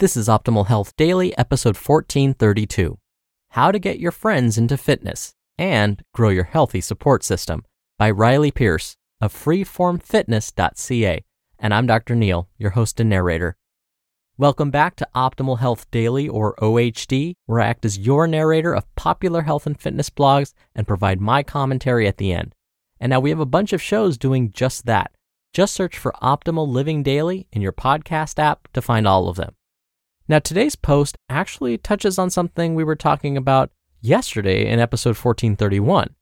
This is Optimal Health Daily, episode 1432 How to Get Your Friends into Fitness and Grow Your Healthy Support System by Riley Pearce of freeformfitness.ca. And I'm Dr. Neil, your host and narrator. Welcome back to Optimal Health Daily, or OHD, where I act as your narrator of popular health and fitness blogs and provide my commentary at the end. And now we have a bunch of shows doing just that. Just search for Optimal Living Daily in your podcast app to find all of them. Now, today's post actually touches on something we were talking about yesterday in episode 1431.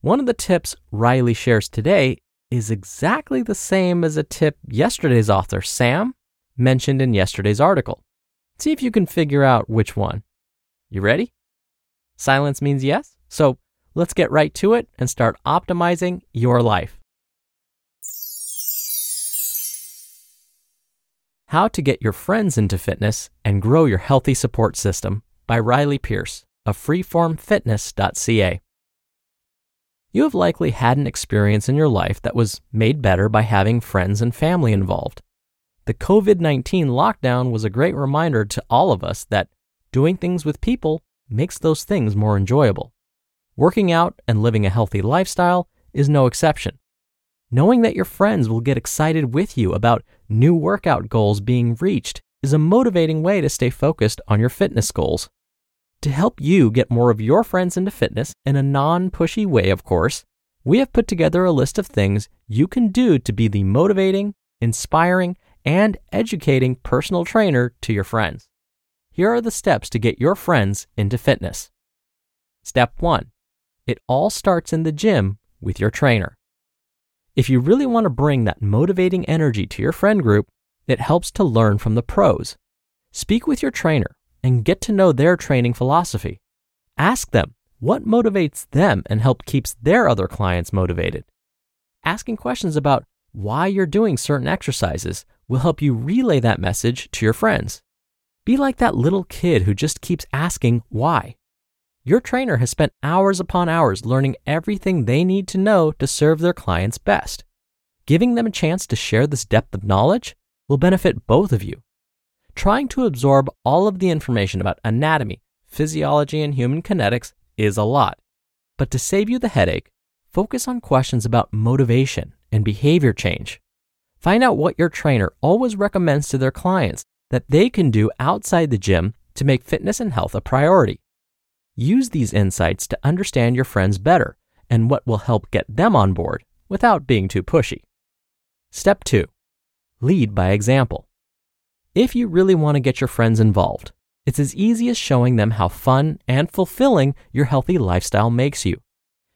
One of the tips Riley shares today is exactly the same as a tip yesterday's author, Sam, mentioned in yesterday's article. See if you can figure out which one. You ready? Silence means yes. So let's get right to it and start optimizing your life. How to Get Your Friends into Fitness and Grow Your Healthy Support System by Riley Pearce of freeformfitness.ca. You have likely had an experience in your life that was made better by having friends and family involved. The COVID 19 lockdown was a great reminder to all of us that doing things with people makes those things more enjoyable. Working out and living a healthy lifestyle is no exception. Knowing that your friends will get excited with you about new workout goals being reached is a motivating way to stay focused on your fitness goals. To help you get more of your friends into fitness in a non pushy way, of course, we have put together a list of things you can do to be the motivating, inspiring, and educating personal trainer to your friends. Here are the steps to get your friends into fitness. Step 1 It all starts in the gym with your trainer. If you really want to bring that motivating energy to your friend group, it helps to learn from the pros. Speak with your trainer and get to know their training philosophy. Ask them what motivates them and help keeps their other clients motivated. Asking questions about why you're doing certain exercises will help you relay that message to your friends. Be like that little kid who just keeps asking why. Your trainer has spent hours upon hours learning everything they need to know to serve their clients best. Giving them a chance to share this depth of knowledge will benefit both of you. Trying to absorb all of the information about anatomy, physiology, and human kinetics is a lot. But to save you the headache, focus on questions about motivation and behavior change. Find out what your trainer always recommends to their clients that they can do outside the gym to make fitness and health a priority. Use these insights to understand your friends better and what will help get them on board without being too pushy. Step 2 Lead by example. If you really want to get your friends involved, it's as easy as showing them how fun and fulfilling your healthy lifestyle makes you.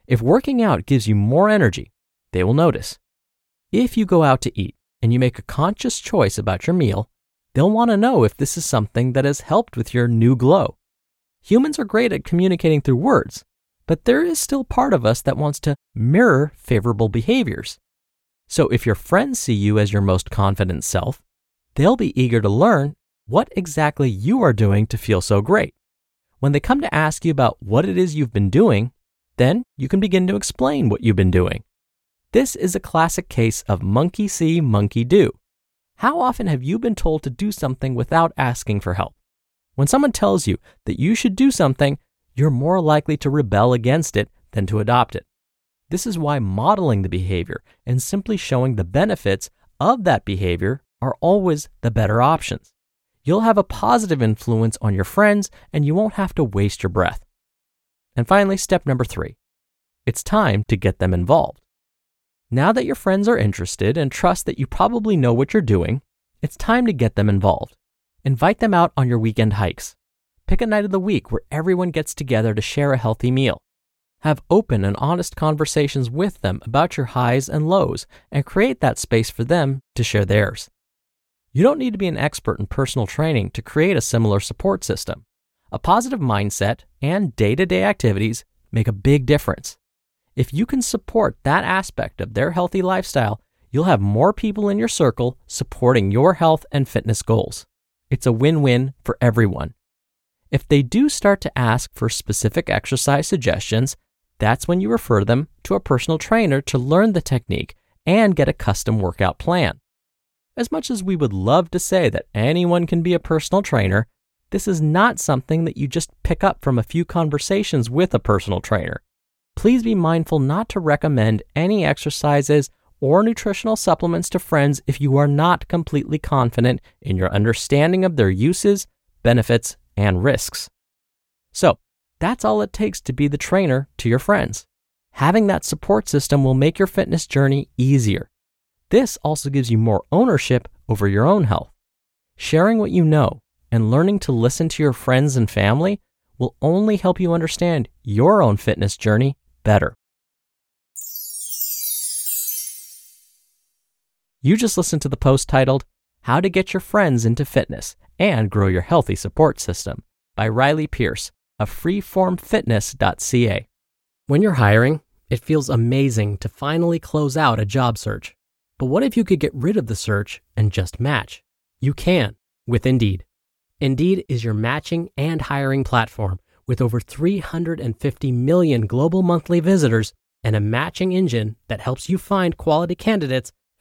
If working out gives you more energy, they will notice. If you go out to eat and you make a conscious choice about your meal, they'll want to know if this is something that has helped with your new glow. Humans are great at communicating through words, but there is still part of us that wants to mirror favorable behaviors. So if your friends see you as your most confident self, they'll be eager to learn what exactly you are doing to feel so great. When they come to ask you about what it is you've been doing, then you can begin to explain what you've been doing. This is a classic case of monkey see, monkey do. How often have you been told to do something without asking for help? When someone tells you that you should do something, you're more likely to rebel against it than to adopt it. This is why modeling the behavior and simply showing the benefits of that behavior are always the better options. You'll have a positive influence on your friends and you won't have to waste your breath. And finally, step number three it's time to get them involved. Now that your friends are interested and trust that you probably know what you're doing, it's time to get them involved. Invite them out on your weekend hikes. Pick a night of the week where everyone gets together to share a healthy meal. Have open and honest conversations with them about your highs and lows and create that space for them to share theirs. You don't need to be an expert in personal training to create a similar support system. A positive mindset and day to day activities make a big difference. If you can support that aspect of their healthy lifestyle, you'll have more people in your circle supporting your health and fitness goals. It's a win win for everyone. If they do start to ask for specific exercise suggestions, that's when you refer them to a personal trainer to learn the technique and get a custom workout plan. As much as we would love to say that anyone can be a personal trainer, this is not something that you just pick up from a few conversations with a personal trainer. Please be mindful not to recommend any exercises or nutritional supplements to friends if you are not completely confident in your understanding of their uses, benefits, and risks. So, that's all it takes to be the trainer to your friends. Having that support system will make your fitness journey easier. This also gives you more ownership over your own health. Sharing what you know and learning to listen to your friends and family will only help you understand your own fitness journey better. You just listened to the post titled, How to Get Your Friends into Fitness and Grow Your Healthy Support System by Riley Pearce of freeformfitness.ca. When you're hiring, it feels amazing to finally close out a job search. But what if you could get rid of the search and just match? You can with Indeed. Indeed is your matching and hiring platform with over 350 million global monthly visitors and a matching engine that helps you find quality candidates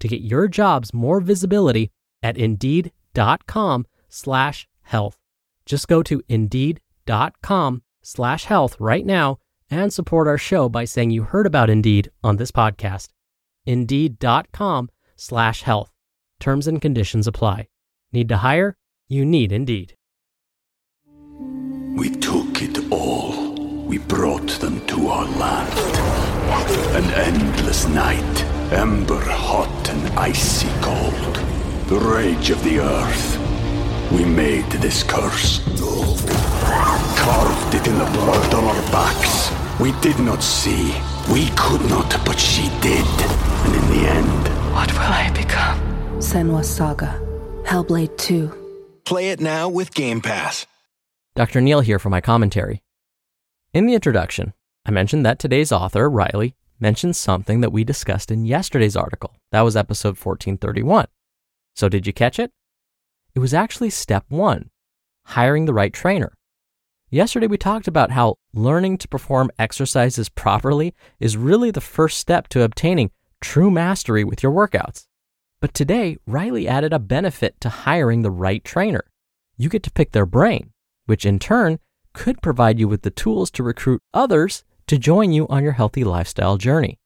to get your jobs more visibility at indeed.com slash health. Just go to indeed.com slash health right now and support our show by saying you heard about Indeed on this podcast. Indeed.com slash health. Terms and conditions apply. Need to hire? You need Indeed. We took it all. We brought them to our land. An endless night, ember hot and icy cold. The rage of the earth. We made this curse. Carved it in the blood on our backs. We did not see. We could not, but she did. And in the end, What will I become? Senua Saga. Hellblade 2. Play it now with Game Pass. Dr. Neil here for my commentary. In the introduction, I mentioned that today's author, Riley, mentioned something that we discussed in yesterday's article. That was episode 1431. So, did you catch it? It was actually step one hiring the right trainer. Yesterday, we talked about how learning to perform exercises properly is really the first step to obtaining true mastery with your workouts. But today, Riley added a benefit to hiring the right trainer. You get to pick their brain, which in turn could provide you with the tools to recruit others to join you on your healthy lifestyle journey.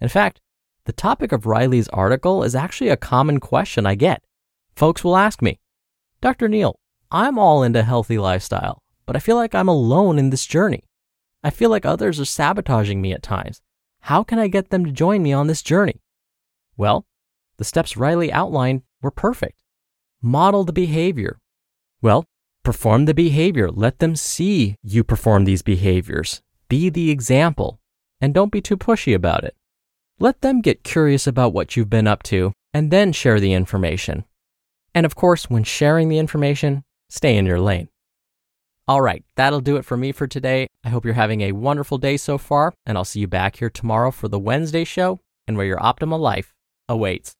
In fact, the topic of Riley's article is actually a common question I get. Folks will ask me, Dr. Neil, I'm all into healthy lifestyle, but I feel like I'm alone in this journey. I feel like others are sabotaging me at times. How can I get them to join me on this journey? Well, the steps Riley outlined were perfect. Model the behavior. Well, perform the behavior. Let them see you perform these behaviors. Be the example. And don't be too pushy about it. Let them get curious about what you've been up to and then share the information. And of course, when sharing the information, stay in your lane. All right, that'll do it for me for today. I hope you're having a wonderful day so far, and I'll see you back here tomorrow for the Wednesday show and where your optimal life awaits.